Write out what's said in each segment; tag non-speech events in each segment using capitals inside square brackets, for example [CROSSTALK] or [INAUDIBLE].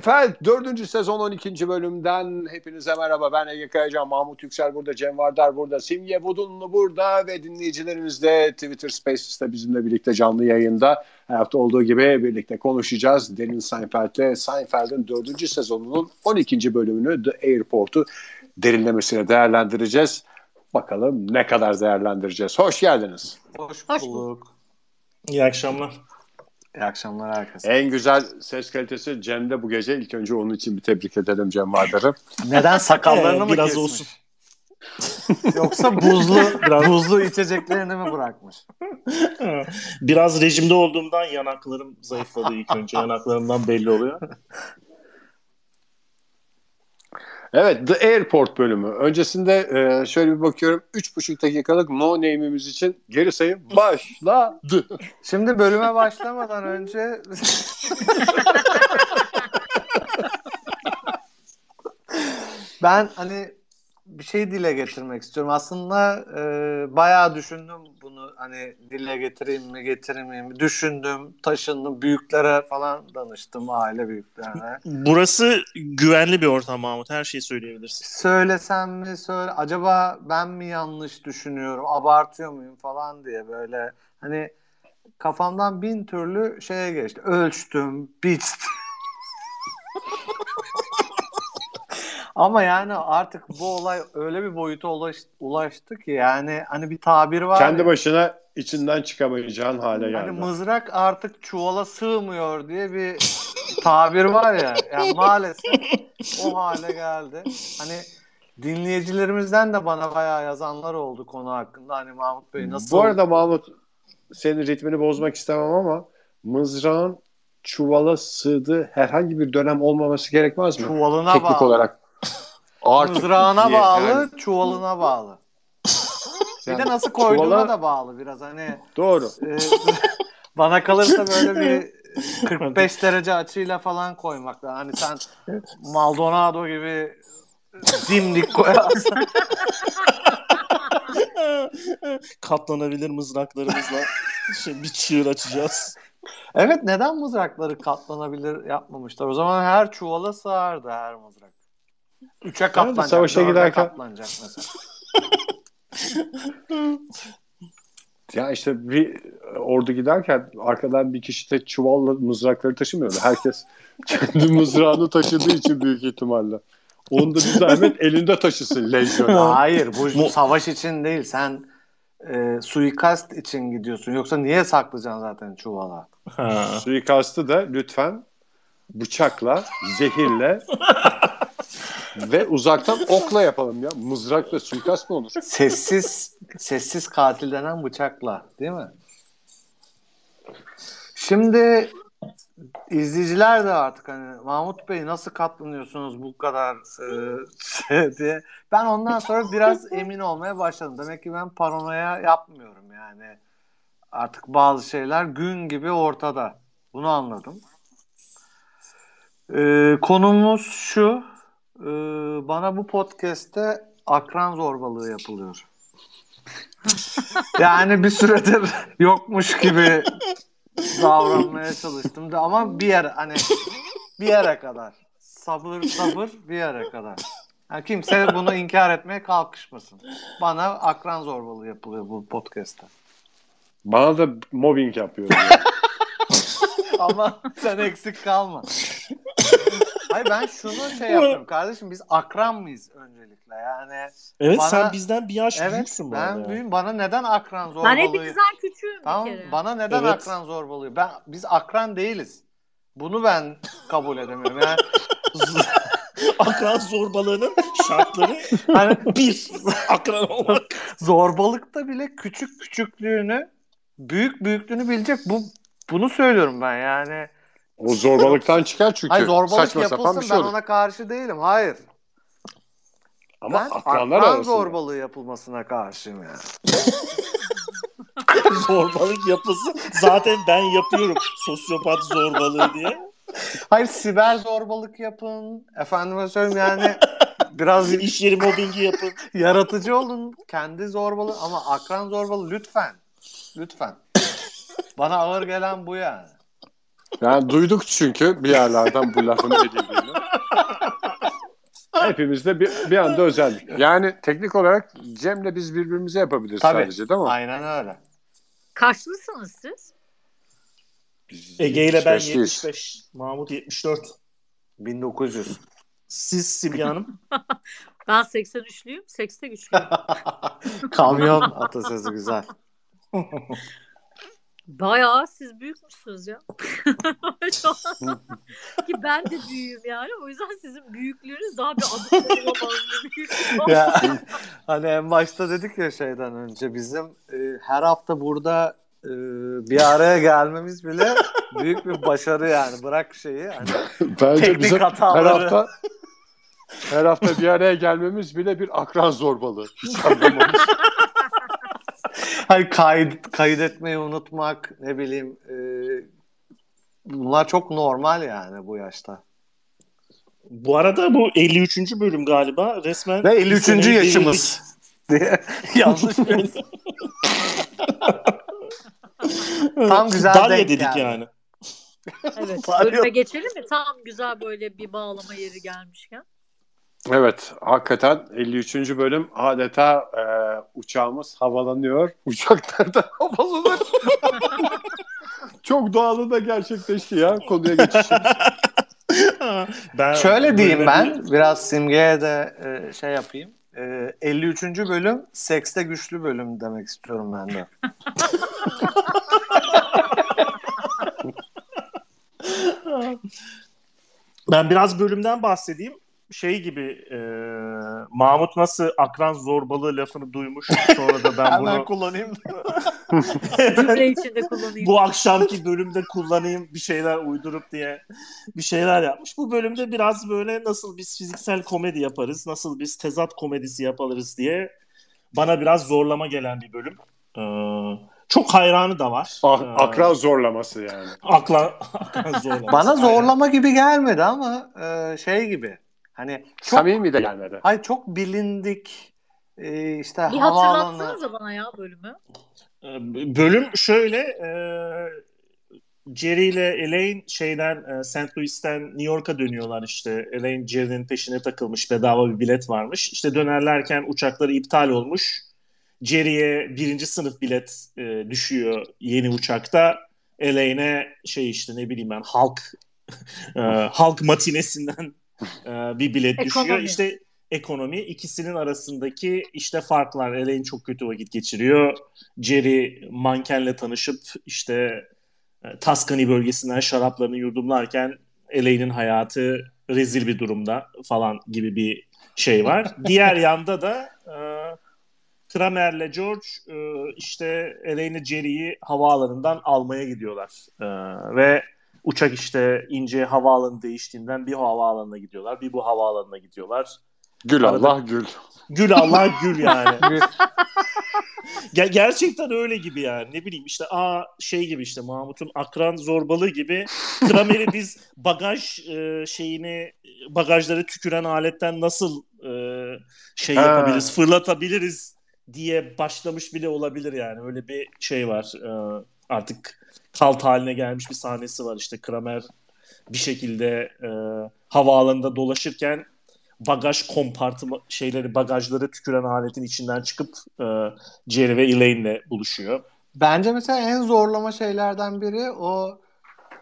Seinfeld 4. sezon 12. bölümden hepinize merhaba. Ben Ege Kayacan, Mahmut Yüksel burada, Cem Vardar burada, Simge Budunlu burada ve dinleyicilerimiz de Twitter Spaces'te bizimle birlikte canlı yayında. Her hafta olduğu gibi birlikte konuşacağız. Derin Seinfeld'le Seinfeld'in 4. sezonunun 12. bölümünü The Airport'u derinlemesine değerlendireceğiz. Bakalım ne kadar değerlendireceğiz. Hoş geldiniz. Hoş Hoş bulduk. İyi akşamlar. İyi akşamlar herkese. En güzel ses kalitesi Cem'de bu gece. İlk önce onun için bir tebrik edelim Cem Vardar'ı. Neden [LAUGHS] sakallarını Ee, mı biraz kesmiş? olsun. [LAUGHS] [LAUGHS] Yoksa buzlu Biraz- buzlu içeceklerini mi bırakmış? Biraz rejimde olduğumdan yanaklarım zayıfladı ilk önce. Yanaklarımdan belli oluyor. Evet The Airport bölümü. Öncesinde e, şöyle bir bakıyorum. 3,5 dakikalık no name'imiz için geri sayım başladı. [LAUGHS] Şimdi bölüme başlamadan önce [LAUGHS] ben hani bir şey dile getirmek istiyorum. Aslında e, bayağı düşündüm hani dile getireyim mi getirmeyeyim mi düşündüm, taşındım, büyüklere falan danıştım aile büyüklerine. Burası güvenli bir ortam Mahmut. Her şeyi söyleyebilirsin. Söylesem mi söyle acaba ben mi yanlış düşünüyorum, abartıyor muyum falan diye böyle hani kafamdan bin türlü şeye geçti. Ölçtüm, biçtim. [LAUGHS] Ama yani artık bu olay öyle bir boyuta ulaş, ulaştı ki yani hani bir tabir var. Kendi ya, başına içinden çıkamayacağın hale Hani geldi. mızrak artık çuvala sığmıyor diye bir tabir var ya. Yani [LAUGHS] maalesef o hale geldi. Hani dinleyicilerimizden de bana bayağı yazanlar oldu konu hakkında. Hani Mahmut Bey nasıl? Bu arada Mahmut senin ritmini bozmak istemem ama mızrağın çuvala sığdığı herhangi bir dönem olmaması gerekmez mi? çuvalına Teknik bağlı. olarak. Artık Mızrağına diye bağlı, yani. çuvalına bağlı. Bir Yani de nasıl koyduğuna çuvala- da bağlı biraz hani. Doğru. e, [LAUGHS] bana kalırsa böyle bir 45 derece açıyla falan koymak lazım. Hani sen Maldonado gibi dimdik koyarsan [LAUGHS] Katlanabilir mızraklarımızla şey, bir çığır açacağız. Evet neden mızrakları katlanabilir yapmamışlar? O zaman her çuvala sığardı her mızrak. Üçe katlanacak. savaşa dörde giderken- katlanacak mesela. [LAUGHS] Ya işte bir ordu giderken arkadan bir kişi de çuvalla mızrakları taşımıyordu. Herkes [LAUGHS] kendi mızrağını taşıdığı için büyük ihtimalle. Onu da bir zahmet elinde taşısın lejyon. Hayır bu savaş için değil. Sen e, suikast için gidiyorsun. Yoksa niye saklayacaksın zaten çuvala? Ha. Suikastı da lütfen bıçakla, zehirle [LAUGHS] ve uzaktan okla yapalım ya. Mızrakla suikast mı olur? Sessiz sessiz katil denen bıçakla değil mi? Şimdi izleyiciler de artık hani Mahmut Bey nasıl katlanıyorsunuz bu kadar e, şey diye. Ben ondan sonra biraz emin olmaya başladım. Demek ki ben paranoya yapmıyorum yani. Artık bazı şeyler gün gibi ortada. Bunu anladım. E, konumuz şu. E, bana bu podcast'te akran zorbalığı yapılıyor. [LAUGHS] yani bir süredir yokmuş gibi davranmaya çalıştım da ama bir yere hani bir yere kadar sabır sabır bir yere kadar. Yani kimse bunu inkar etmeye kalkışmasın. Bana akran zorbalığı yapılıyor bu podcast'ta. Bana da mobbing yapıyor. ya. [LAUGHS] Ama sen eksik kalma. [LAUGHS] Hayır ben şunu şey yapıyorum kardeşim biz akran mıyız öncelikle yani. Evet Bana- sen bizden bir yaş Evet büyüksün bu ben arada. büyüğüm. Bana neden akran Ben zorbalığı? hepinizden küçüğüm Tamam bir kere. bana neden Evet. akran zorbalığı? Ben biz akran değiliz. Bunu ben kabul edemiyorum. Yani [LAUGHS] Akran zorbalığının şartları [LAUGHS] hani bir. Akran olmak. zorbalıkta bile küçük küçüklüğünü, büyük büyüklüğünü bilecek. Bu bunu söylüyorum ben yani. O zorbalıktan çıkar çünkü. Hayır zorbalık Saçma yapılsın bir şey ben ona karşı değilim. Hayır. Ama ben akranlar akran zorbalığı yapılmasına karşıyım yani. [LAUGHS] Zorbalık yapısı. Zaten ben yapıyorum sosyopat zorbalığı diye. Hayır siber zorbalık yapın. Efendime söyleyeyim yani biraz İş yeri mobbingi yapın. [LAUGHS] yaratıcı olun. Kendi zorbalığı ama akran zorbalığı lütfen. Lütfen. Bana ağır gelen bu yani. Yani duyduk çünkü bir yerlerden bu lafın edildiğini. Hepimiz de bir, bir anda özellik. Yani teknik olarak Cem'le biz birbirimize yapabiliriz Tabii. sadece değil mi? Aynen öyle. Kaçlısınız siz? Ege ile ben 75'liyiz. 75. Mahmut 74. 1900. Siz Simge Hanım. [LAUGHS] Ben 83'lüyüm. Sekste güçlüyüm. [LAUGHS] Kamyon atasözü güzel. [LAUGHS] Bayağı siz büyükmüşsünüz ya. [LAUGHS] Ki ben de büyüğüm yani. O yüzden sizin büyüklüğünüz daha bir adım olamaz [LAUGHS] ya hani en başta dedik ya şeyden önce bizim e, her hafta burada e, bir araya gelmemiz bile büyük bir başarı yani. Bırak şeyi hani [LAUGHS] Bence Teknik bizim her hataları. hafta her hafta bir araya gelmemiz bile bir akran zorbalığı. Hiç anlamamış. [LAUGHS] hani kayıt kaydetmeyi unutmak ne bileyim e, bunlar çok normal yani bu yaşta. Bu arada bu 53. bölüm galiba. Resmen Ve bir 53. seneyi yaşımız diye [LAUGHS] yanlış bir. Tam güzel Dalya denk dedik geldi. yani. Evet. Bölüme geçelim mi? Tam güzel böyle bir bağlama yeri gelmişken. Evet, hakikaten 53. bölüm adeta e, uçağımız havalanıyor. [LAUGHS] Uçak nereden havalanır? [LAUGHS] Çok doğalı da gerçekleşti ya konuya geçişim. [LAUGHS] ben Şöyle diyeyim ben biraz simgeye de e, şey yapayım. E, 53. bölüm sekste güçlü bölüm demek istiyorum ben de. Ben biraz bölümden bahsedeyim. Şey gibi e, Mahmut nasıl akran zorbalığı lafını duymuş. Sonra da ben [LAUGHS] bunu kullanayım. [LAUGHS] Cümle içinde kullanayım. bu akşamki bölümde kullanayım bir şeyler uydurup diye bir şeyler yapmış. Bu bölümde biraz böyle nasıl biz fiziksel komedi yaparız, nasıl biz tezat komedisi yaparız diye bana biraz zorlama gelen bir bölüm. Ee, çok hayranı da var. Ah, Ee, akran zorlaması yani. akla, [LAUGHS] akran zorlaması. Bana Aynen. zorlama gibi gelmedi ama e, şey gibi. Hani çok Samimi de gelmedi. hay çok bilindik e, işte Bir havaalanı. hatırlatsanıza bana ya bölümü. Ee, Bölüm şöyle e, Jerry ile Elaine şeyden e, St. Louis'ten New York'a dönüyorlar işte. Elaine Jerry'nin peşine takılmış bedava bir bilet varmış. İşte dönerlerken uçakları iptal olmuş. Jerry'e birinci sınıf bilet e, düşüyor yeni uçakta. Elaine'e şey işte ne bileyim ben halk [LAUGHS] e, halk matinesinden e, bir bilet düşüyor. Ekonomi. İşte ekonomi ikisinin arasındaki işte farklar. Elaine çok kötü vakit geçiriyor. Jerry mankenle tanışıp işte e, Tuscany bölgesinden şaraplarını yudumlarken Elaine'in hayatı rezil bir durumda falan gibi bir şey var. [LAUGHS] Diğer yanda da e, Kramer'le George e, işte Elaine'i Jerry'yi havaalanından almaya gidiyorlar. E, ve uçak işte ince havaalanı değiştiğinden bir havaalanına gidiyorlar. Bir bu havaalanına gidiyorlar. Gül Arada- Allah gül. Gül Allah gül yani. [LAUGHS] Ger- gerçekten öyle gibi yani. Ne bileyim işte a şey gibi işte Mahmut'un akran zorbalığı gibi Kramer'i [LAUGHS] biz bagaj e, şeyini bagajları tüküren aletten nasıl e, şey Ha. yapabiliriz, fırlatabiliriz diye başlamış bile olabilir yani. Öyle bir şey var. E, artık kalt haline gelmiş bir sahnesi var işte Kramer bir şekilde e, havaalanında dolaşırken bagaj kompartımı şeyleri bagajları tüküren aletin içinden çıkıp e, Jerry ve Elaine'le buluşuyor. Bence mesela en zorlama şeylerden biri o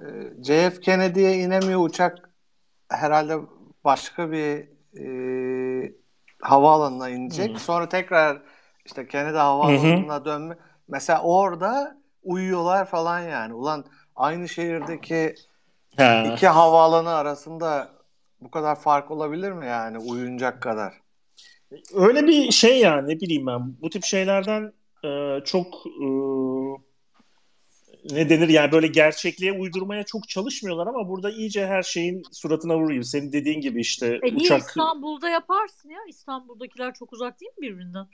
e, JF Kennedy'ye inemiyor uçak herhalde başka bir e, havaalanına inecek. Hı. Sonra tekrar işte Kennedy havaalanına dönme. Mesela orada uyuyorlar falan yani. Ulan aynı şehirdeki He. iki havaalanı arasında bu kadar fark olabilir mi yani uyuyacak kadar? Öyle bir şey yani ne bileyim ben bu tip şeylerden e, çok e, ne denir yani böyle gerçekliğe uydurmaya çok çalışmıyorlar ama burada iyice her şeyin suratına vuruyor. Senin dediğin gibi işte E niye uçak İstanbul'da yaparsın ya? İstanbul'dakiler çok uzak değil mi birbirinden?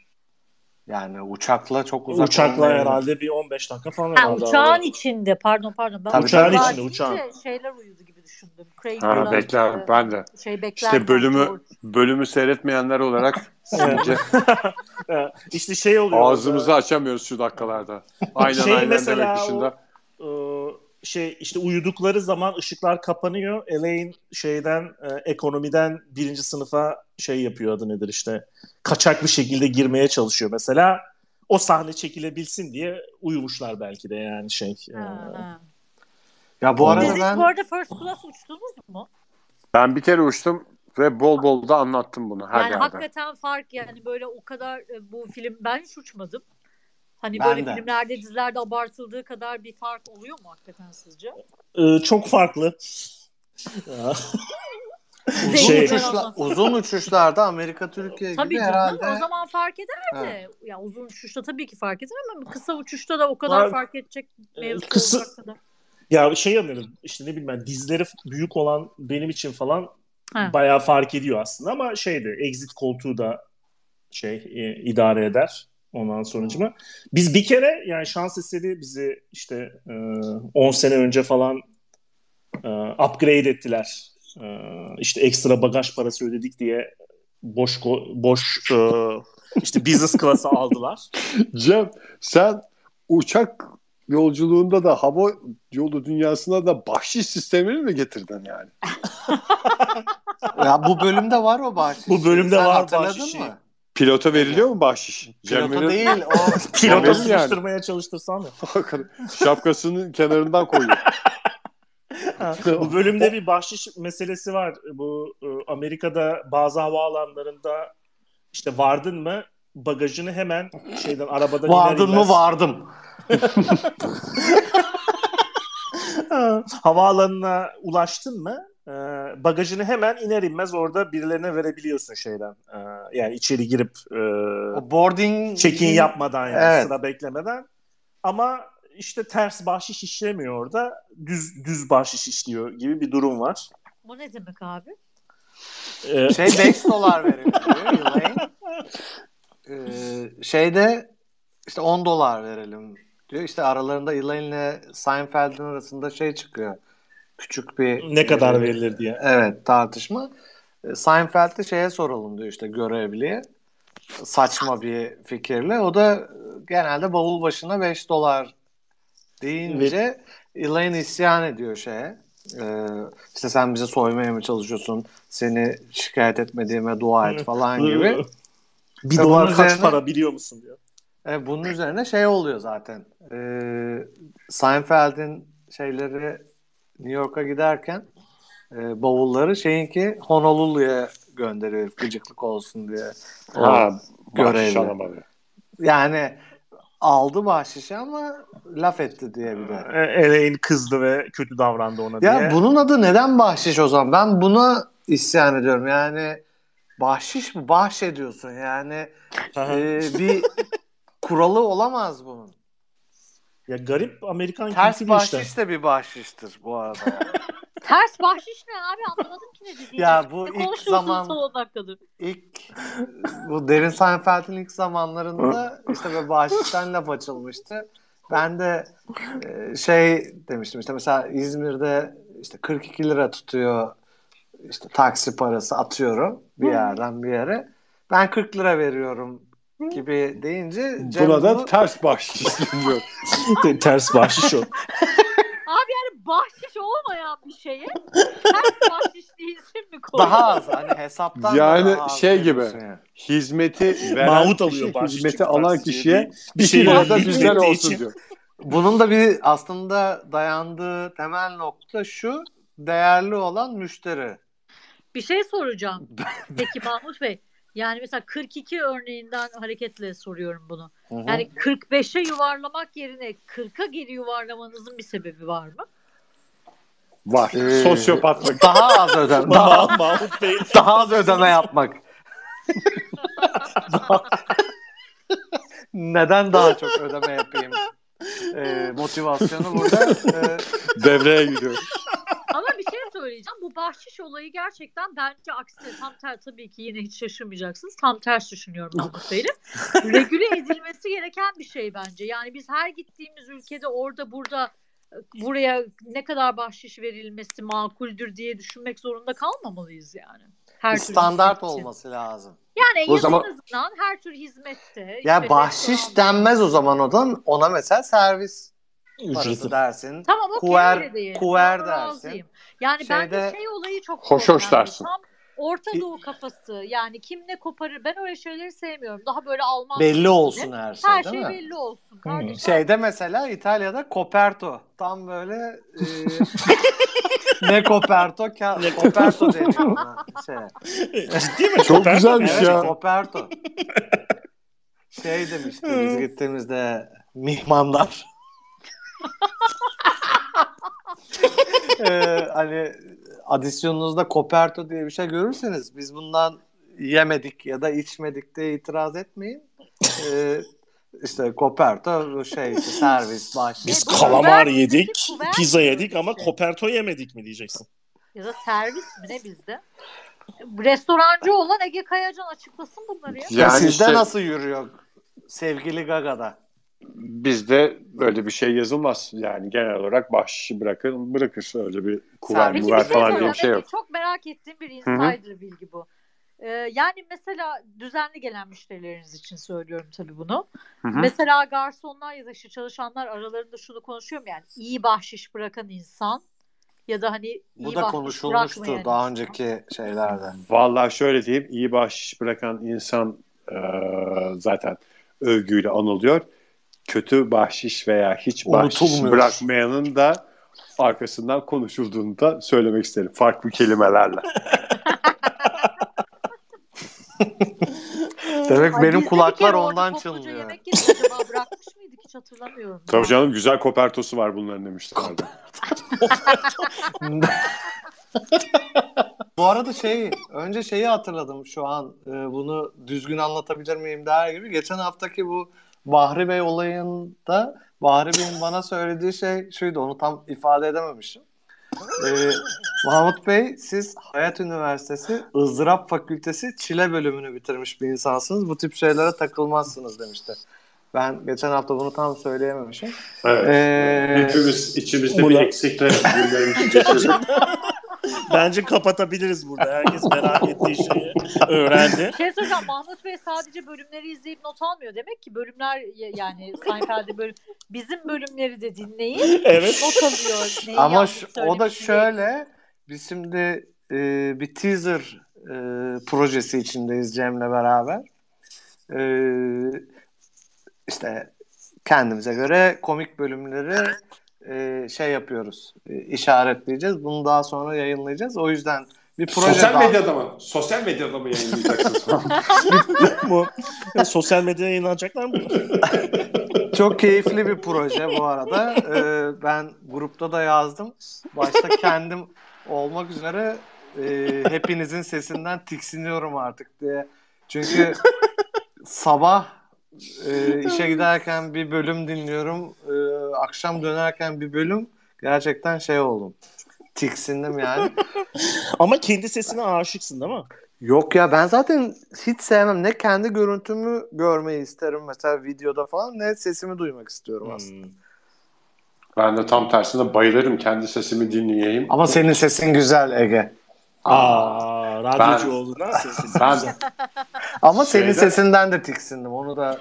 Yani uçakla çok uzak uçakla olmayabilir. herhalde bir 15 dakika falan Ha, herhalde. uçağın içinde pardon pardon. Ben Tabii, Uçağın içinde, uçağın. Şeyler uyudu gibi düşündüm. Craig Ha, bekler e, ben de. Şey bekler. İşte bölümü bölümü seyretmeyenler olarak [LAUGHS] sadece [LAUGHS] E, işte şey oluyor. ağzımızı açamıyoruz şu dakikalarda. [LAUGHS] Aynen Şey aynen mesela demek dışında. e, şey işte uyudukları zaman ışıklar kapanıyor. Elaine şeyden e, ekonomiden birinci sınıfa şey yapıyor adı nedir işte kaçak bir şekilde girmeye çalışıyor mesela. O sahne çekilebilsin diye uyumuşlar belki de yani şey. e, Ha, ha. Ya bu arada Siz ben bu arada first class uçtunuz mu? Ben bir kere uçtum ve bol bol da anlattım bunu her yani yerde. hakikaten fark yani böyle o kadar e, bu film ben hiç uçmadım. Hani Ben böyle de. filmlerde dizilerde abartıldığı kadar bir fark oluyor mu hakikaten sizce? e, çok farklı. [LAUGHS] uzun, Şey- uçuşla, uzun uçuşlarda Amerika Türkiye Tabii gibi canım herhalde o zaman fark ederdi. Evet. Ya uzun uçuşta tabii ki fark eder ama kısa uçuşta da o kadar Var- fark edecek mevzu kısa- olacak kadar. Ya şey anlarım işte ne bileyim ben dizleri büyük olan benim için falan Ha. bayağı fark ediyor aslında ama şeydi exit koltuğu da şey e, idare eder ondan sonucuma. Biz bir kere yani şans eseri bizi işte e, 10 sene önce falan e, upgrade ettiler. E, işte ekstra bagaj parası ödedik diye boş boş e, işte business class'a [LAUGHS] aldılar. Cem sen uçak yolculuğunda da hava yolu dünyasına da bahşiş sistemini mi getirdin yani? [LAUGHS] ya bu bölümde var o bahşiş. Bu bölümde Sen var hatırladın bahşişi. mı? Pilota veriliyor mu bahşiş? Pilota Cemre'nin değil o [LAUGHS] Pilota Benim yani. sıkıştırmaya çalıştırsan mı? [LAUGHS] şapkasının kenarından koyuyor. Bu bölümde bir bahşiş meselesi var. Bu e, Amerika'da bazı havaalanlarında işte vardın mı bagajını hemen şeyden arabadan vardın mı vardım. [LAUGHS] havaalanına ulaştın mı e, bagajını hemen iner inmez orada birilerine verebiliyorsun şeyden. E, yani içeri girip e, O boarding check-in yapmadan yani Evet. sıra beklemeden. Ama işte ters bahşiş işlemiyor orada. Düz düz bahşiş işliyor gibi bir durum var. Bu ne demek abi? E, [LAUGHS] şey 5 dolar veriyor. [LAUGHS] Ee, şeyde işte 10 dolar verelim diyor. İşte aralarında Elaine ile Seinfeld'in arasında şey çıkıyor. Küçük bir ne kadar e, verilir diye. Evet tartışma. E, Seinfeld de şeye soralım diyor işte görevliye. Saçma bir fikirle. O da e, genelde bavul başına 5 dolar deyince Elaine isyan ediyor şeye. E, işte sen bize soymaya mı çalışıyorsun? Seni şikayet etmediğime dua et falan gibi. [LAUGHS] Bir dolar bunun kaç üzerine- para biliyor musun diyor. E, bunun üzerine şey oluyor zaten. E, Seinfeld'in şeyleri New York'a giderken e, bavulları şeyinki Honolulu'ya gönderiyor gıcıklık olsun diye. O Ha, görevli. Yani aldı bahşişi ama laf etti diye bir de. E, Elaine kızdı ve kötü davrandı ona diye. Ya bunun adı neden bahşiş o zaman? Ben buna isyan ediyorum. Yani bahşiş mi? Bahşediyorsun yani. E, bir kuralı olamaz bunun. Ya garip Amerikan Ters kültürü işte. bahşiş de bir bahşiştir bu arada. [LAUGHS] Ters bahşiş ne abi anlamadım ki ne dediğini. Ya bu Ne ilk zaman- son 10 dakikadır? İlk bu Derin Seinfeld'in ilk zamanlarında işte böyle bahşişten laf açılmıştı. Ben de e, şey demiştim işte mesela İzmir'de işte 42 lira tutuyor işte taksi parası atıyorum bir yerden bir yere. Ben 40 lira veriyorum gibi deyince Cem Buna da bunu- ters bahşiş deniyor. [LAUGHS] Ters bahşiş o. Abi yani bahşiş olmayan bir şeye ters bahşiş isim mi koydun? daha az hani hesaptan Yani daha az şey gibi. yani. Hizmeti veren Mahmut kişi, alıyor bahşiş hizmeti alan kişiye bir- şey da hizmet bizden ettiği olsun için. diyor. Bunun da bir aslında dayandığı temel nokta şu değerli olan müşteri. Bir şey soracağım. Peki Mahmut Bey. Yani mesela 42 örneğinden hareketle soruyorum bunu. Yani 45'e yuvarlamak yerine 40'a geri yuvarlamanızın bir sebebi var mı? Var. Ee, Sosyopatlık. daha az ödeme [LAUGHS] daha, daha az ödeme yapmak. [LAUGHS] Neden daha çok ödeme yapayım? Ee, motivasyonu burada. Ee, Devreye giriyor. Söyleyeceğim. Bu bahşiş olayı gerçekten bence aksine tam ter tabii ki yine hiç şaşırmayacaksınız. Tam ters düşünüyorum Mahmut [LAUGHS] Bey'le. Regüle edilmesi gereken bir şey bence. Yani biz her gittiğimiz ülkede orada burada e, buraya ne kadar bahşiş verilmesi makuldür diye düşünmek zorunda kalmamalıyız yani. Her türlü standart için. olması lazım. Yani O en zaman- azından her tür hizmette. Ya bahşiş denmez o zaman odan ona mesela servis parası Ücreti. dersin. Tamam okey Kuver- öyle değil. kuver Ben dersin. razıyım. Yani Şeyde- şey olayı çok Hoş hoş dersin. Tam Orta Doğu kafası yani kim ne koparır ben öyle şeyleri sevmiyorum. Daha böyle Alman Belli olsun her şey Her şey mi? belli olsun kardeşim. Şeyde mesela İtalya'da Coperto. Tam böyle e, [LAUGHS] ne Coperto? Ka- Coperto deniyor. Şey. Ciddi mi? Çok Süper. güzelmiş Evet, ya. Coperto. Şey demişti biz gittiğimizde mihmandar. Ee, hani adisyonunuzda Coperto diye bir şey görürseniz biz bundan yemedik ya da içmedik diye itiraz etmeyin. Ee, işte Coperto bu şey işte servis baş. Biz bu kalamar yedik, pizza yedik ama işte? koperto yemedik mi diyeceksin? Ya da servis mi ne bizde? Restorancı olan Ege Kayacan açıklasın bunları ya. Ya Yani sizde işte- nasıl yürüyor sevgili Gaga'da? Bizde böyle bir şey yazılmaz. Yani genel olarak bahşişi bırakın bırakır. Öyle bir muver bir şey falan diye bir şey yok. Çok merak ettiğim bir insider bilgi bu. Ee, yani mesela düzenli gelen müşterileriniz için söylüyorum tabii bunu. Hı hı. Mesela garsonlar ya da işte çalışanlar aralarında şunu konuşuyor mu yani iyi bahşiş bırakan insan ya da hani iyi Bu da bahşiş konuşulmuştu daha önceki şeylerde. Vallahi şöyle diyeyim. iyi bahşiş bırakan insan e, zaten övgüyle anılıyor. Kötü bahşiş veya hiç bahşiş bırakmayanın da arkasından konuşulduğunu da söylemek isterim. Farklı kelimelerle. [LAUGHS] [LAUGHS] Demek Ay, benim kulaklar ondan çınlıyor. yemek yedik acaba bırakmış mıydık hiç hatırlamıyorum. Tabii ya. canım güzel kopertosu var bunların demişlerdi. [LAUGHS] Bu arada şey, önce şeyi hatırladım şu an. e, bunu düzgün anlatabilir miyim der gibi. Geçen haftaki bu Bahri Bey olayında Bahri Bey'in bana söylediği şey şuydu. Onu tam ifade edememişim. E, Mahmut Bey siz Hayat Üniversitesi ızdırap Fakültesi Çile bölümünü bitirmiş bir insansınız. Bu tip şeylere takılmazsınız demişti. Ben geçen hafta bunu tam söyleyememişim. Evet. Ee, Hepimiz içimizde Buna- bir [LAUGHS] geçirdik. Bence kapatabiliriz burada. Herkes merak ettiği şeyi öğrendi. Şey söyleyeceğim. Mahmut Bey sadece bölümleri izleyip not almıyor. Demek ki bölümler yani Seinfeld'de bölüm bizim bölümleri de dinleyin. Evet. Not alıyor. Neyi Ama şu- o da şöyle biz şimdi e, bir teaser e, projesi içindeyiz Cem'le beraber. E, işte kendimize göre komik bölümleri e, şey yapıyoruz. E, işaretleyeceğiz. Bunu daha sonra yayınlayacağız. O yüzden bir proje Sosyal daha- medyada mı? Sosyal medyada mı yayınlayacaksınız e, [LAUGHS] sosyal medyaya yayınlanacaklar mı? [LAUGHS] Çok keyifli bir proje bu arada. Ee, ben grupta da yazdım. Başta kendim olmak üzere e, hepinizin sesinden tiksiniyorum artık diye. Çünkü sabah [LAUGHS] e, işe giderken bir bölüm dinliyorum. E, akşam dönerken bir bölüm. Gerçekten şey oldum. Tiksindim yani. [LAUGHS] Ama kendi sesine aşıksın değil mi? Yok ya ben zaten hiç sevmem. Ne kendi görüntümü görmeyi isterim mesela videoda falan ne sesimi duymak istiyorum aslında. Hmm. ben de tam tersine bayılırım. Kendi sesimi dinleyeyim. Ama senin sesin güzel Ege. Aa, radyocu Ben- olduğundan [LAUGHS] sesin Ben. [LAUGHS] Ama senin Şeyden- sesinden de tiksindim. Onu da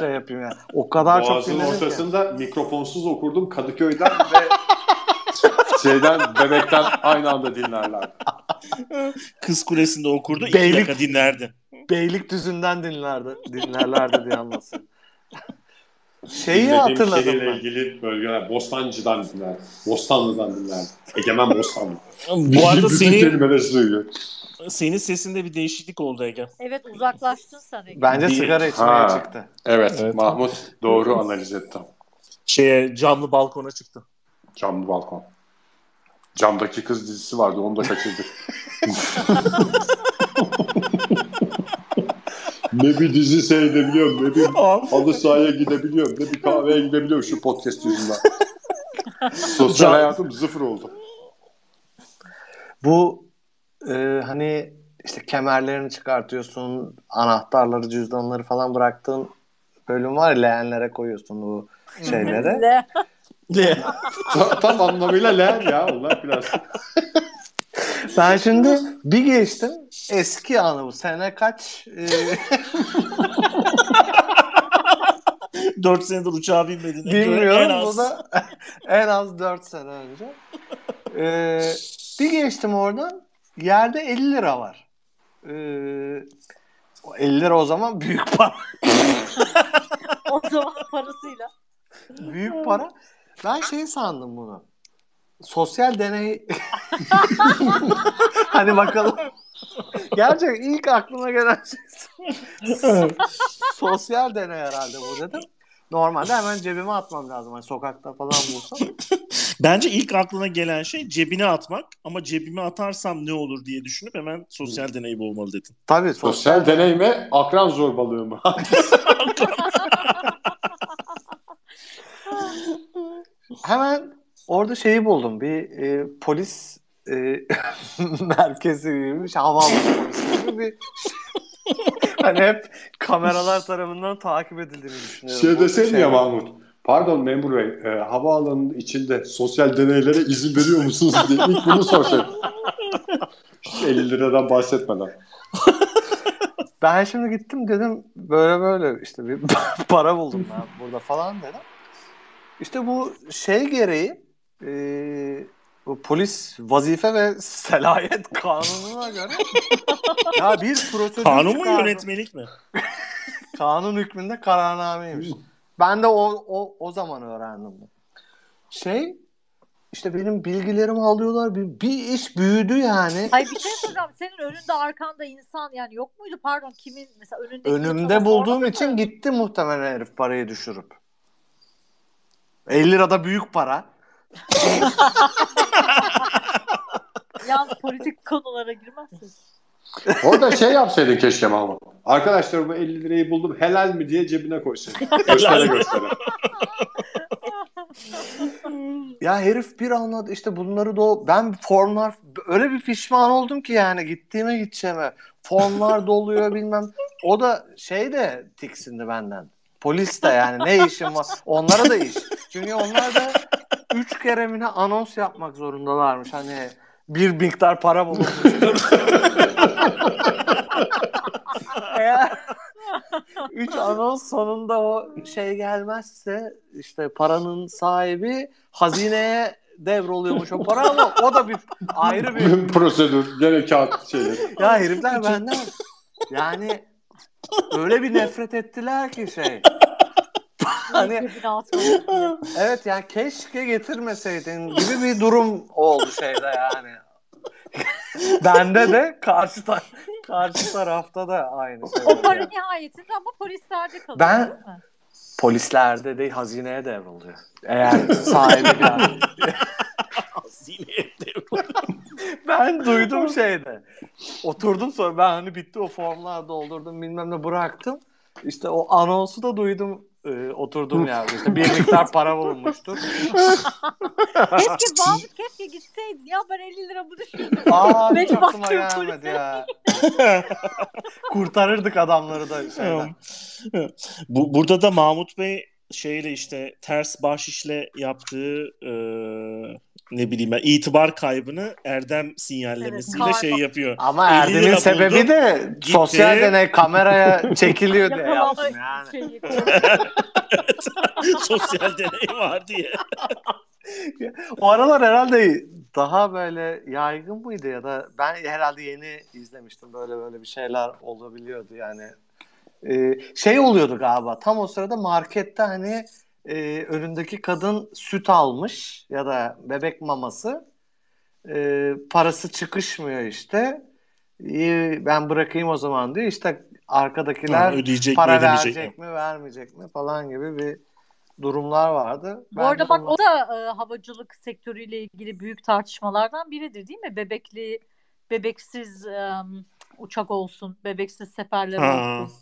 şey yapayım yani. O kadar çok Boğazın dinledim ki. ortasında mikrofonsuz okurdum Kadıköy'den ve [LAUGHS] şeyden bebekten aynı anda dinlerler. Kız Kulesi'nde okurdu. iki Beylik- yaka dinlerdi. Beylikdüzü'nden dinlerdi, dinlerlerdi diye anlasın. Şeyi Dinlediğim hatırladım şehirle ben. ilgili bölgeler Bostancı'dan dinler. Bostanlı'dan dinler. Egemen Bostanlı. Bu arada senin. Senin sesinde bir değişiklik oldu Ege. Evet uzaklaştın sen Ege. Bence sigara içmeye Ha. çıktı. Evet, Evet. Mahmut doğru analiz etti. Şeye camlı balkona çıktı. Camlı balkon. Camdaki kız dizisi vardı onu da kaçırdık. [LAUGHS] ne bir dizi seyredebiliyorum, ne bir halı sahaya gidebiliyorum, ne bir kahveye gidebiliyorum şu podcast yüzünden. [LAUGHS] Sosyal Can- hayatım sıfır oldu. Bu e, hani işte kemerlerini çıkartıyorsun, anahtarları, cüzdanları falan bıraktığın bölüm var ya leğenlere koyuyorsun bu şeyleri. [LAUGHS] Le- Ta- tam anlamıyla leğen ya onlar plastik. Ben şimdi bir geçtim eski anı bu. Sene kaç? [LAUGHS] E, 4 senedir uçağa binmediğine göre en Bilmiyorum az. bu da en az 4 sene önce. Ee, bir geçtim oradan yerde 50 lira var. Ee, o 50 lira o zaman büyük para. [LAUGHS] o zaman parasıyla. büyük para. Ben şey sandım bunu. Sosyal deney [LAUGHS] hani bakalım. Gerçek ilk aklıma gelen şey sosyal deney herhalde bu dedim. Normalde hemen cebime atmam lazım. Hani sokakta falan bulsam. [LAUGHS] Bence ilk aklına gelen şey cebine atmak ama cebime atarsam ne olur diye düşünüp hemen sosyal deney bu olmalı dedin. Tabii Sosyal deney mi? Akran zorbalığı mı? [LAUGHS] Hemen orada şeyi buldum. Bir e, polis e, [LAUGHS] merkezi gibi bir şey, havaalanı polisi gibi bir [LAUGHS] hani hep kameralar tarafından takip edildiğini düşünüyorum. şey deseydi şey- ya Mahmut. Pardon memur bey, e, havaalanının içinde sosyal deneylere izin veriyor musunuz diye ilk bunu sorsaydım. Hiç 50 liradan bahsetmeden. [LAUGHS] Ben şimdi gittim dedim böyle böyle işte bir [LAUGHS] para buldum ben burada falan dedim. İşte bu şey gereği e, bu polis vazife ve selayet [LAUGHS] kanununa göre [LAUGHS] ya bir prosedür Kanun mu çıkardım. yönetmelik mi? [LAUGHS] Kanun hükmünde kararnameymiş. Ben de o, o, o zaman öğrendim. Şey işte benim bilgilerimi alıyorlar. Bir, bir iş büyüdü yani. Hayır bir şey soracağım. Senin önünde arkanda insan yani yok muydu pardon kimin mesela önünde Önümde bulduğum için gitti muhtemelen herif parayı düşürüp. 50 lirada büyük para. Yalnız politik konulara girmezsin. Orada şey yapsaydın keşke Mahmut. Arkadaşlar bu 50 lirayı buldum helal mi diye cebine koysaydın. [LAUGHS] Göstere göstere. [LAUGHS] Ya herif bir anladı işte bunları da ben formlar öyle bir pişman oldum ki yani gittiğime gideceğime. Formlar doluyor bilmem. O da şey de tiksindi benden. Polis de yani ne işim var. Onlara da iş. Çünkü onlar da üç kere mi ne anons yapmak zorundalarmış. Hani bir miktar para bulunmuştur. [LAUGHS] Eğer üç anons sonunda o şey gelmezse işte paranın sahibi hazineye devroluyormuş o para ama o da bir ayrı bir Prosedür, gene kağıt şeyleri. ya herifler benden yani öyle bir nefret ettiler ki şey. Hani-. [LAUGHS] Evet yani keşke getirmeseydin gibi bir durum oldu şeyde yani. [LAUGHS] Bende de karşı ta- karşı tarafta da aynı şey. O oldu para yani. nihayetinde ama polislerde kalıyor. Ben- değil mi? Polislerde de hazineye devroluyor. Eğer sahibi yani. Hazine evde. Ben duydum şeyde. Oturdum sonra ben hani bitti o formlar doldurdum bilmem ne bıraktım. İşte o anonsu da duydum e, oturduğum yerde. İşte bir miktar para bulunmuştur. [LAUGHS] Keşke [LAUGHS] Mahmut keşke gitseydin. Ya ben 50 lira bu düşündüm. Aa Benim hiç aklıma [LAUGHS] gelmedi polise. ya. Kurtarırdık adamları da şeyden. Bu burada da Mahmut Bey şeyle işte ters bahşişle yaptığı e, ne bileyim ben itibar kaybını Erdem sinyallemesiyle Evet, şey yapıyor. Ama 50 Erdem'in sebebi buldum, de gitti. sosyal deney kameraya çekiliyor diye yaptım yani. [LAUGHS] Sosyal deney var diye. [LAUGHS] O aralar herhalde daha böyle yaygın mıydı ya da ben herhalde yeni izlemiştim böyle böyle bir şeyler olabiliyordu yani. Ee, şey oluyordu galiba tam o sırada markette hani e, önündeki kadın süt almış ya da bebek maması e, parası çıkışmıyor işte. İyi, ben bırakayım o zaman diyor işte arkadakiler Ha, ödeyecek mi para ödemeyecek verecek mi? mi vermeyecek mi falan gibi bir durumlar vardı. Bu Ben arada bak bunlar- o da e, havacılık sektörüyle ilgili büyük tartışmalardan biridir değil mi? Bebekli, bebeksiz e, uçak olsun, bebeksiz seferler Ha. olsun.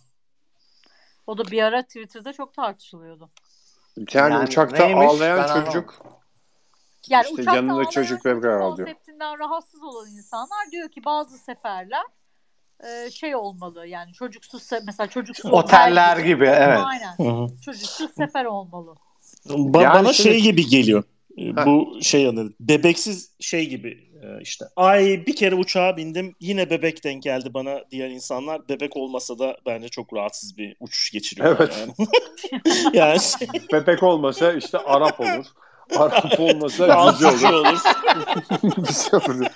O da bir ara Twitter'da çok tartışılıyordu. Yani, Yani uçakta neymiş? ağlayan Ben çocuk Yani İşte uçakta yanında ağlayan çocuk bebek ağlıyor. konseptinden rahatsız olan insanlar diyor ki bazı seferler e, şey olmalı yani çocuksuz se- mesela çocuksuz Oteller otel gibi evet. Aynen. Çocuksuz sefer olmalı. Ba- Yani bana şimdi- şey gibi geliyor. Ha. Bu şey anı bebeksiz şey gibi. Ee, işte ay bir kere uçağa bindim yine bebek denk geldi bana diğer insanlar. Bebek olmasa da bence çok rahatsız bir uçuş geçiriyorlar. Evet. Yani. [LAUGHS] yani şey, [LAUGHS] Bebek olmasa işte Arap olur. Arap [LAUGHS] olmasa Yüce olur. olur. bir şey olur.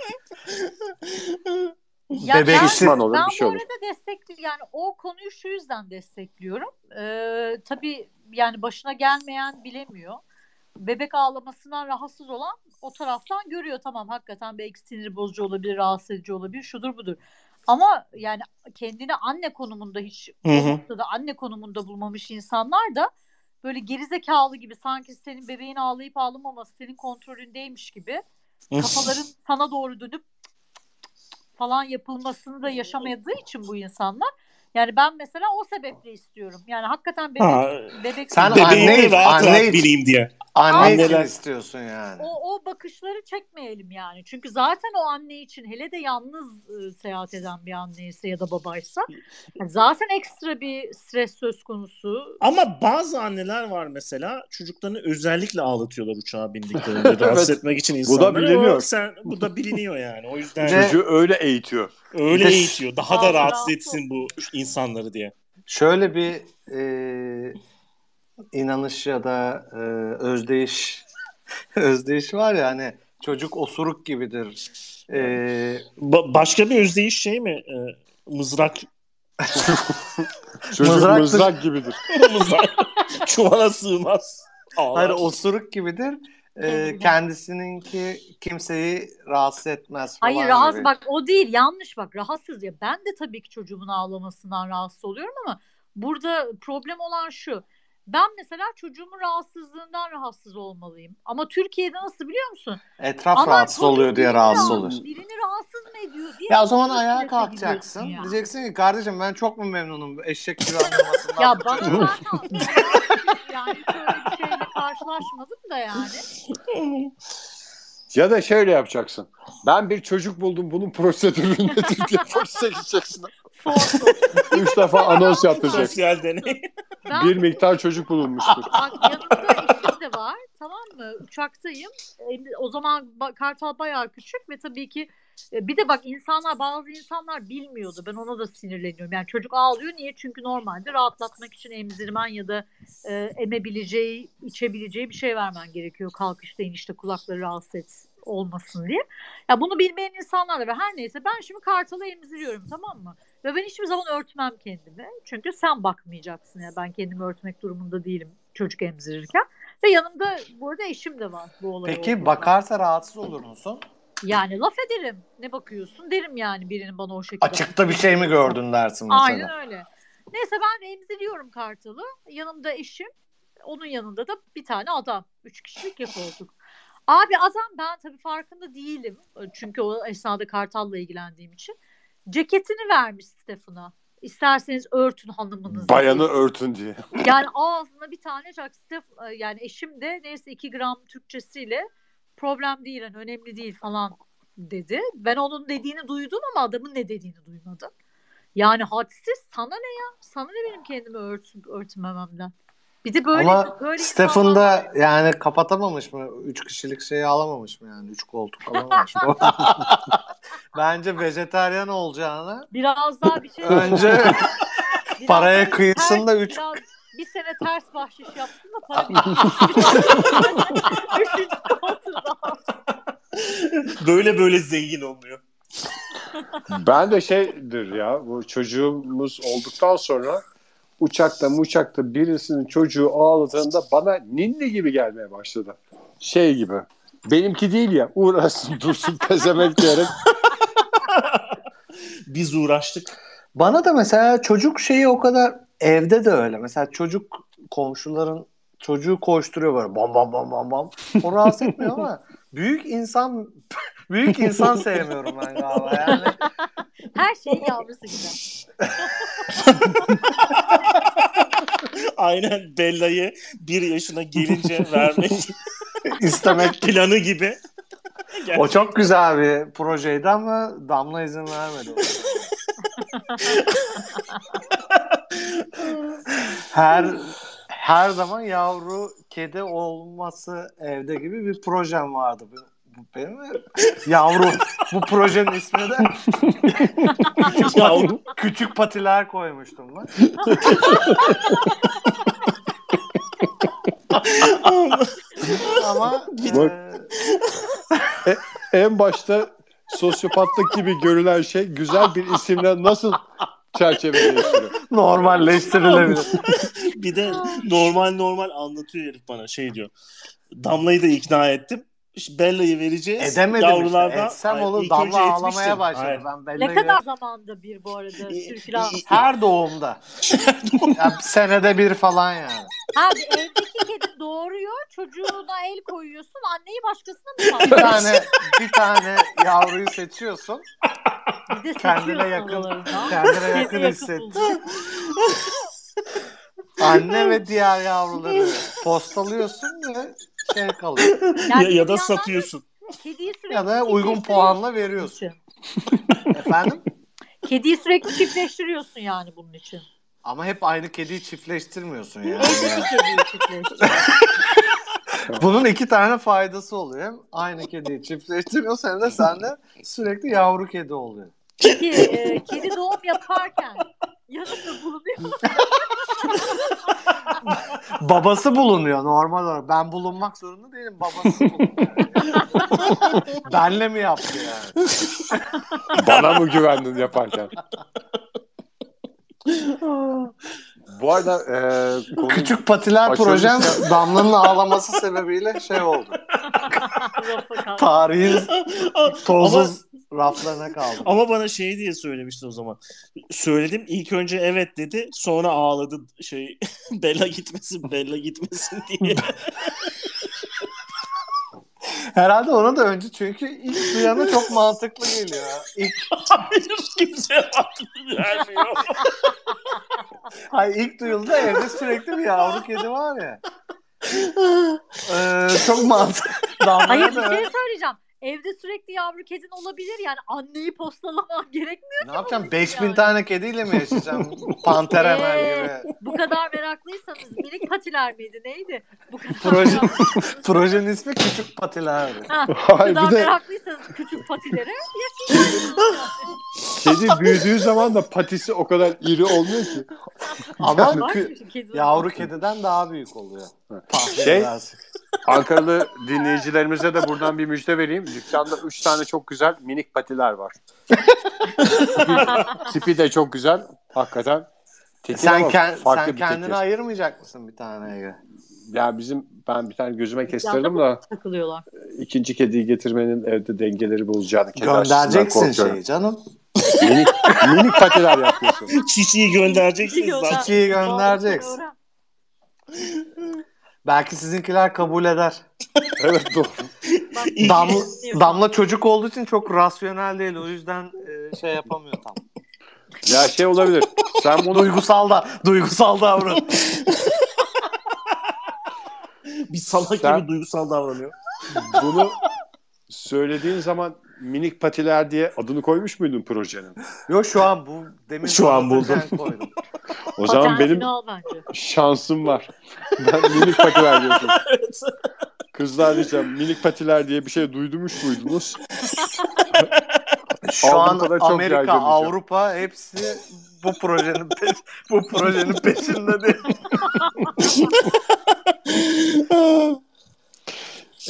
Ya Bebek ben, Müslüman olur, ben bir şey bu olur. arada destekli yani o konuyu şu yüzden destekliyorum. Ee, tabii yani başına gelmeyen bilemiyor. Bebek ağlamasından rahatsız olan o taraftan görüyor tamam hakikaten belki sinir bozucu olabilir, rahatsız edici olabilir, şudur budur. Ama yani kendini anne konumunda hiç Hı hı. o noktada anne konumunda bulmamış insanlar da böyle gerizekalı gibi sanki senin bebeğin ağlayıp ağlamaması senin kontrolündeymiş gibi kafaların sana doğru dönüp falan yapılmasını da yaşamadığı için bu insanlar. Yani ben mesela o sebeple istiyorum. Yani hakikaten bebek Ha, bebek Sen bebek- anne- rahat anne- rahat bileyim diye. Anne için Anneler- istiyorsun yani. o, o bakışları çekmeyelim yani. Çünkü zaten o anne için hele de yalnız e, seyahat eden bir anneyse ya da babaysa yani zaten ekstra bir stres söz konusu. Ama bazı anneler var mesela çocuklarını özellikle ağlatıyorlar uçağa bindiklerinde [LAUGHS] rahatsız Evet. etmek için Bu da insanları. biliniyor. O sen, bu da biliniyor yani. O yüzden Ve- Çocuğu öyle eğitiyor. öyle eğitiyor. Daha da rahatsız etsin bu insanları diye. Şöyle bir e, inanış ya da e, özdeyiş [LAUGHS] özdeyiş var ya hani çocuk osuruk gibidir. E, Ba- başka bir özdeyiş şey mi? Ee, mızrak [LAUGHS] Çocuk Mızraktır. mızrak gibidir. [LAUGHS] mızrak çuvala sığmaz. Ağlar. hayır osuruk gibidir. E, kendisininki kimseyi rahatsız etmez falan Hayır rahatsız gibi. bak o değil yanlış bak rahatsız ya ben de tabii ki çocuğumun ağlamasından rahatsız oluyorum ama burada problem olan şu ben mesela çocuğumun rahatsızlığından rahatsız olmalıyım ama Türkiye'de nasıl biliyor musun? Etraf Ama rahatsız oluyor diye rahatsız olur. Birini rahatsız mı ediyor diye. Ya o zaman ayağa kalkacaksın. ya. Diyeceksin ki kardeşim ben çok mu memnunum eşek gibi anlamasından. Ya bana çocuğun?" zaten [LAUGHS] yani hiç öyle bir şeyle karşılaşmadım da yani. Ya da şöyle yapacaksın. Ben bir çocuk buldum bunun prosedürü nedir [LAUGHS] diye polise gideceksin. Üç defa anons yaptıracaksın. Sosyal deney. Ben Bir miktar çocuk bulunmuştur. [LAUGHS] Bak yanımda eşim de var tamam mı? Uçaktayım. O zaman Kartal bayağı küçük ve tabii ki e, bir de bak insanlar bazı insanlar bilmiyordu. Ben ona da sinirleniyorum. Yani çocuk ağlıyor niye? Çünkü normalde rahatlatmak için emzirmen ya da e, emebileceği, içebileceği bir şey vermen gerekiyor. Kalkışta inişte kulakları rahatsız et, olmasın diye. Ya bunu bilmeyen insanlar da var. Her neyse ben şimdi Kartal'ı emziriyorum tamam mı? Ve ben hiçbir zaman örtmem kendimi. Çünkü sen bakmayacaksın ya. Ben kendimi örtmek durumunda değilim çocuk emzirirken. Ve yanımda bu arada eşim de var bu olay Peki olduğunda. bakarsa rahatsız olur musun? Yani laf ederim. Ne bakıyorsun derim yani birinin bana o şekilde. Açıkta bir şey mi gördün dersin mesela. Aynen öyle. Neyse ben emziriyorum Kartal'ı. Yanımda eşim. Onun yanında da bir tane adam. Üç kişilik yak olduk. Abi adam ben tabii farkında değilim. Çünkü o esnada Kartal'la ilgilendiğim için. Ceketini vermiş Stefan'a. İsterseniz örtün hanımınızı. Bayanı örtün diye. [LAUGHS] Yani ağzına bir tane çak Stef yani eşim de neyse 2 gram Türkçesiyle problem değil yani önemli değil falan dedi. Ben onun dediğini duydum ama adamın ne dediğini duymadım. Yani hadsiz sana ne ya? Sana ne benim kendimi ört, örtmememden? Bir de böyle Ama böyle Stephen da yani kapatamamış mı? Üç kişilik şeyi alamamış mı yani? Üç koltuk alamamış mı? [LAUGHS] Bence vejetaryen olacağını biraz daha bir şey önce [LAUGHS] paraya ters- da üç- biraz bir sene ters bahşiş yapsın da para [LAUGHS] Üçüncü koltuğunda böyle böyle zengin olmuyor. Ben de şeydir ya bu çocuğumuz olduktan sonra uçakta uçakta birisinin çocuğu ağladığında bana ninni gibi gelmeye başladı. Şey gibi. Benimki değil ya uğraşsın dursun [LAUGHS] pezemek diyerek. Biz uğraştık. Bana da mesela çocuk şeyi o kadar evde de öyle. Mesela çocuk komşuların çocuğu koşturuyor böyle bam bam bam bam bam. O rahatsız etmiyor ama [LAUGHS] büyük insan [LAUGHS] büyük insan sevmiyorum ben galiba yani. Her şeyin yavrusu gibi. [LAUGHS] Aynen Bella'yı bir yaşına gelince vermek [LAUGHS] istemek. planı gibi. O çok güzel bir projeydi ama Damla izin vermedi. her her zaman yavru kedi olması evde gibi bir projem vardı. Benim mi? Yavru. Bu projenin ismi de küçük, pati, küçük patiler koymuştum ben. Ama Bak. e, En başta sosyopatlık gibi görülen şey güzel bir isimle nasıl çerçeveleştiriyor? normalleştirilebilir. [LAUGHS] bir de normal normal anlatıyor herif bana şey diyor. Damla'yı da ikna ettim. Bella'yı vereceğiz. Edemedim Yavrulardan, işte. Etsem Hayır, olur damla ağlamaya etmiştim. başladı. Hayır. Ben Ne Bella'yı kadar zamanda bir bu arada i- her doğumda. Ya senede bir falan yani. Ha bir evdeki kedi doğuruyor, çocuğuna el koyuyorsun, anneyi başkasına mı Bir tane bir tane yavruyu seçiyorsun. Bir de Kendine yakın, kendine yakın yakın hisset. buldun. Anne ve diğer yavruları postalıyorsun ve şey kalıyor. [LAUGHS] Yani ya, ya bir da satıyorsun. Kediyi sürekli Ya da uygun puanla veriyorsun. için. Efendim? Kediyi sürekli çiftleştiriyorsun yani bunun için. Ama hep aynı kediyi çiftleştirmiyorsun yani. Evdeki kediyi çiftleştiriyorsun. [LAUGHS] Bunun iki tane faydası oluyor. Hem aynı kediyi çiftleştiriyorsun hem de sende sürekli yavru kedi oluyor. Peki e, kedi doğum yaparken yanında bulunuyor. [LAUGHS] Babası bulunuyor normal olarak. Ben bulunmak zorunda değilim. Babası bulunuyor. [LAUGHS] Benle mi yaptı yani? Bana mı güvendin yaparken? [LAUGHS] Bu arada e, konu- Küçük patiler Açılış projem ya- Damla'nın ağlaması sebebiyle şey oldu. [LAUGHS] Tarihin ama, tozsuz raflarına kaldı. ama bana şey diye söylemişti o zaman. Söyledim ilk önce evet dedi sonra ağladı şey [LAUGHS] Bella gitmesin Bella gitmesin diye. [LAUGHS] Herhalde ona da önce çünkü ilk duyana çok mantıklı geliyor. İlk, Hayır kimseye aklı vermiyor. Hayır, ilk duyuldu evde sürekli bir yavru [LAUGHS] kedi var ya. [LAUGHS] Ee, çok mantıklı. Hayır bir şey söyleyeceğim. Evde sürekli yavru kedin olabilir yani anneyi postalaman [LAUGHS] gerekmiyor. ne yapacağım? onun 5000 yani. tane kediyle mi yaşayacağım? [LAUGHS] Panter Emel Ee, gibi. Bu kadar meraklıysanız minik patiler miydi neydi? Bu kadar Proje- [LAUGHS] Projenin ismi Küçük Patiler. Ha, bu Hayır, kadar bir de meraklıysanız küçük patilere yaşayacaksınız. kedi büyüdüğü zaman da patisi o kadar iri olmuyor ki. Ama Var kü- kedi? yavru kediden daha büyük oluyor. Şey-. Ankaralı dinleyicilerimize de buradan bir müjde vereyim. Dükkanda 3 tane çok güzel minik patiler var. [LAUGHS] Tipi de çok güzel. Hakikaten. Tekir Sen, ken- sen kendini tekir. ayırmayacak mısın bir taneye? Ya bizim ben bir tane gözüme kestirdim da takılıyorlar? ikinci kediyi getirmenin evde dengeleri bozacağını. Kedi Göndereceksin şeyi canım. Minik, minik patiler yapıyorsun. Çiçeği göndereceksiniz zaten. Çiçeği göndereceksin. [LAUGHS] Belki sizinkiler kabul eder. [LAUGHS] Evet doğru. [LAUGHS] Damla, dinliyor. Damla çocuk olduğu için çok rasyonel değil. O yüzden e, şey yapamıyor tam. Ya şey olabilir. Sen bunu Duygusal da duygusal davran. [LAUGHS] Bir salak Sen- gibi duygusal davranıyor. bunu söylediğin zaman minik patiler diye adını koymuş muydun projenin? Yok şu an bu demin Şu an koydum. O zaman benim şansım var. Ben minik patiler diyorsun. [LAUGHS] Kızlar diyeceğim minik patiler diye bir şey duydumuş muydunuz? Şu an Avrupa'da Amerika. Avrupa hepsi bu projenin peş, bu projenin peşinde değil. [LAUGHS]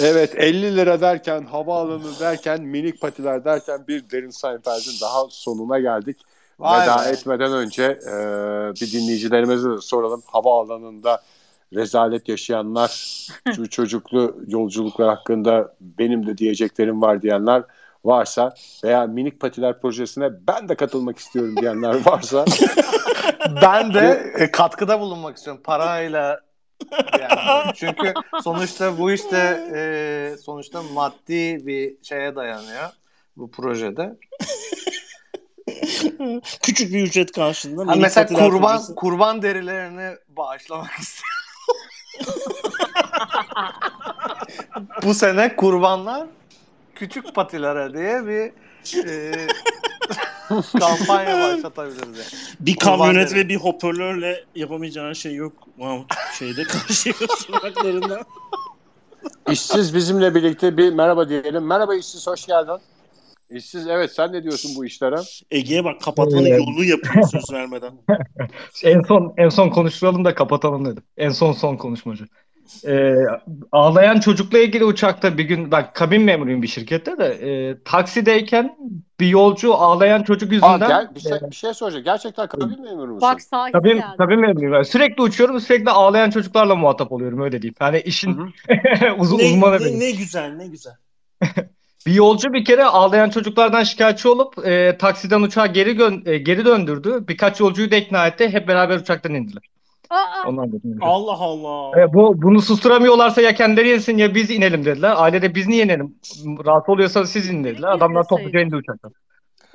Evet 50 lira derken havaalanı derken minik patiler derken bir Derin Seinfeld'in daha sonuna geldik. Vay Veda be. etmeden önce e, bir dinleyicilerimize de soralım. Havaalanında rezalet yaşayanlar, [LAUGHS] şu çocuklu yolculuklar hakkında benim de diyeceklerim var diyenler varsa veya minik patiler projesine ben de katılmak istiyorum diyenler varsa [LAUGHS] Ben de e, katkıda bulunmak istiyorum parayla. Yani. [LAUGHS] Çünkü sonuçta bu işte e, sonuçta maddi bir şeye dayanıyor bu projede. [LAUGHS] Küçük bir ücret karşılığında. Ha, mesela kurban projesi. kurban derilerini bağışlamak istiyorum. [LAUGHS] bu sene kurbanlar küçük patilere diye bir e, [LAUGHS] kampanya başlatabiliriz. Bir Kurban kamyonet ve bir hoparlörle yapamayacağın şey yok Mahmut. Şeyde karşıya [LAUGHS] sokaklarında. İşsiz bizimle birlikte bir merhaba diyelim. Merhaba işsiz hoş geldin. İşsiz evet sen ne diyorsun bu işlere? Ege'ye bak kapatmanın Evet. yolunu yapıyor söz vermeden. [LAUGHS] En son en son konuşturalım da kapatalım dedim. En son son konuşmacı. Ee, ağlayan çocukla ilgili uçakta bir gün bak kabin memuruyum bir şirkette de e, taksideyken bir yolcu ağlayan çocuk Aa, yüzünden gel, bir, şey, bir şey soracağım. Gerçekten kabin memuru musun? Bak sahibi kabin, geldi. kabin memuruyum. ben. Sürekli uçuyorum sürekli ağlayan çocuklarla muhatap oluyorum öyle diyeyim. Hani işin [LAUGHS] uz- ne, uzmanı ne, benim. ne güzel ne güzel. [LAUGHS] Bir yolcu bir kere ağlayan çocuklardan şikayetçi olup e, taksiden uçağa geri gö- e, geri döndürdü. Birkaç yolcuyu da ikna etti. Hep beraber uçaktan indiler. Aa. Allah Allah. E, bu bunu susturamıyorlarsa ya kendileri yesin ya biz inelim dediler. Ailede biz niye inelim? Rahatsız oluyorsanız siz inin dediler. Adamlar topluca indi uçaktan.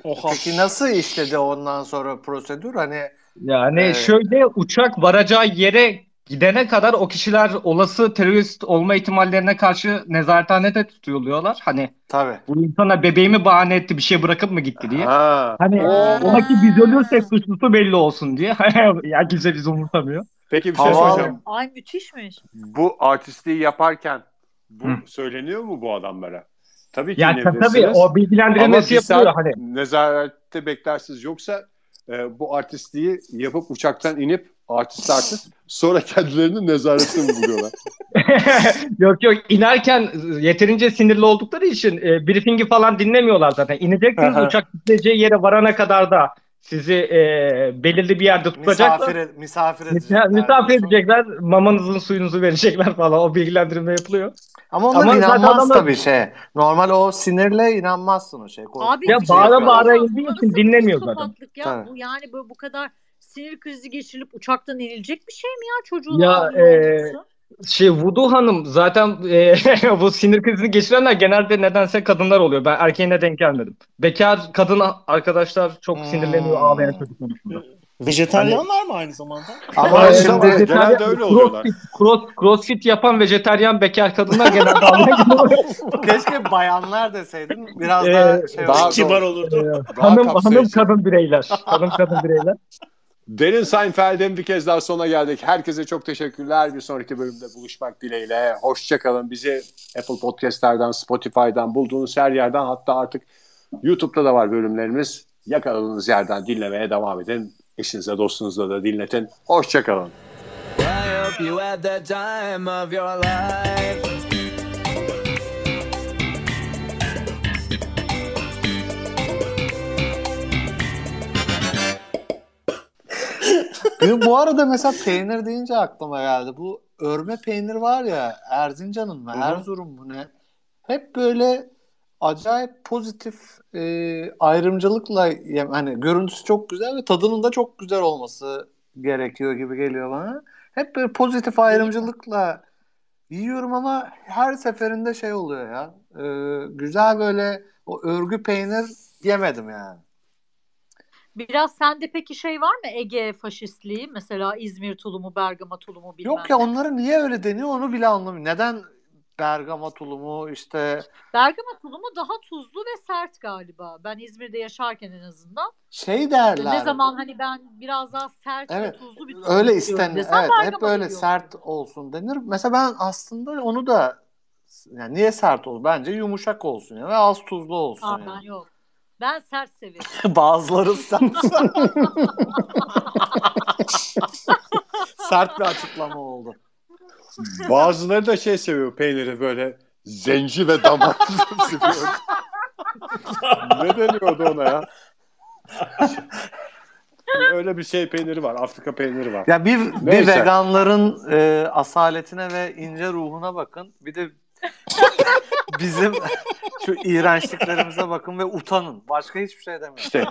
Oha. Peki nasıl işledi ondan sonra prosedür? Hani Yani Evet. şöyle uçak varacağı yere gidene kadar o kişiler olası terörist olma ihtimallerine karşı nezarethanede tutuluyorlar. Hani tabii. bu insana bebeğimi bahane etti bir şey bırakıp mı gitti diye. Ha. Hani Oo. ola ki biz ölürsek suçlusu belli olsun diye. [LAUGHS] ya kimse bizi umursamıyor. Peki bir şey soracağım. ay müthişmiş. Bu artistliği yaparken bu Hı. söyleniyor mu bu adamlara? Tabii ki Ya tabii, tabii o Ama bir yapılıyor saat hani. nezarette beklersiniz. Yoksa e, bu artistliği yapıp uçaktan inip artist artist sonra kendilerini nezarette mi buluyorlar? [LAUGHS] Yok yok inerken yeterince sinirli oldukları için e, briefingi falan dinlemiyorlar zaten. İneceksiniz uçak gideceği yere varana kadar da sizi e, belirli bir yerde tutacaklar. Misafir, misafir Misafir, edecekler. misafir edecekler, mamanızın suyunuzu verecekler falan. O bilgilendirme yapılıyor. Ama onlar Ama inanmaz adamlar- tabii şey. Normal o sinirle inanmazsın o şey. Abi Ya bir şey bağıra bağıra indiği için dinlemiyor zaten. Ya Tabii. bu yani bu, bu kadar sinir krizi geçirilip uçaktan inilecek bir şey mi ya çocuğun Ya, e? Şey Voodoo Hanım zaten e, [LAUGHS] bu sinir krizini geçirenler genelde nedense kadınlar oluyor. Ben erkeğine denk gelmedim. Bekar kadın arkadaşlar çok Hmm. sinirleniyor ağlayan çocuk konusunda. Vejetaryenler mi aynı zamanda? Ama Aynı şimdi genelde öyle oluyorlar. Crossfit, cross, crossfit yapan vejeteryan bekar kadınlar genelde ağlayan [LAUGHS] keşke bayanlar deseydin biraz Ee, daha şey daha. Kibar olurdu. Ee, hanım, hanım kadın bireyler. Hanım kadın bireyler. Derin Seinfeld'in bir kez daha sona geldik. Herkese çok teşekkürler. Bir sonraki bölümde buluşmak dileğiyle. Hoşçakalın. Bizi Apple Podcast'lerden, Spotify'dan bulduğunuz her yerden hatta artık YouTube'da da var bölümlerimiz. Yakaladığınız yerden dinlemeye devam edin. Eşinize, dostunuza da dinletin. Hoşçakalın. I hope you had the time of your life. [LAUGHS] bu arada mesela peynir deyince aklıma geldi. Bu örme peynir var ya Erzincan'ın mı. Erzurum mu ne? Hep böyle acayip pozitif e, ayrımcılıkla hani görüntüsü çok güzel ve tadının da çok güzel olması gerekiyor gibi geliyor bana. Hep böyle pozitif ayrımcılıkla yiyorum ama her seferinde şey oluyor ya. e, güzel böyle o örgü peynir yemedim yani. Biraz sende peki şey var mı Ege faşistliği mesela İzmir tulumu Bergama tulumu bilmem Yok ya ne. onlara niye öyle deniyor onu bile anlamıyorum. Neden Bergama tulumu işte Bergama tulumu daha tuzlu ve sert galiba. Ben İzmir'de yaşarken en azından. şey derler. Ne zaman hani ben biraz daha sert Evet, ve tuzlu bir tulum öyle istiyorum isten desem evet hep diyor. sert olsun denir. Mesela ben aslında onu da yani niye sert olur? Bence yumuşak olsun ya ve az tuzlu olsun Aa, yani. ben yok. Ben sert severim. [LAUGHS] Bazıları sert. sert bir açıklama oldu. Bazıları da şey seviyor peyniri böyle zenci ve damak [LAUGHS] seviyor. ne deniyordu ona ya? Öyle bir şey peyniri var. Afrika peyniri var. Ya bir, bir veganların e, asaletine ve ince ruhuna bakın. Bir de [LAUGHS] bizim şu iğrençliklerimize bakın ve utanın. Başka hiçbir şey demiyorum. İşte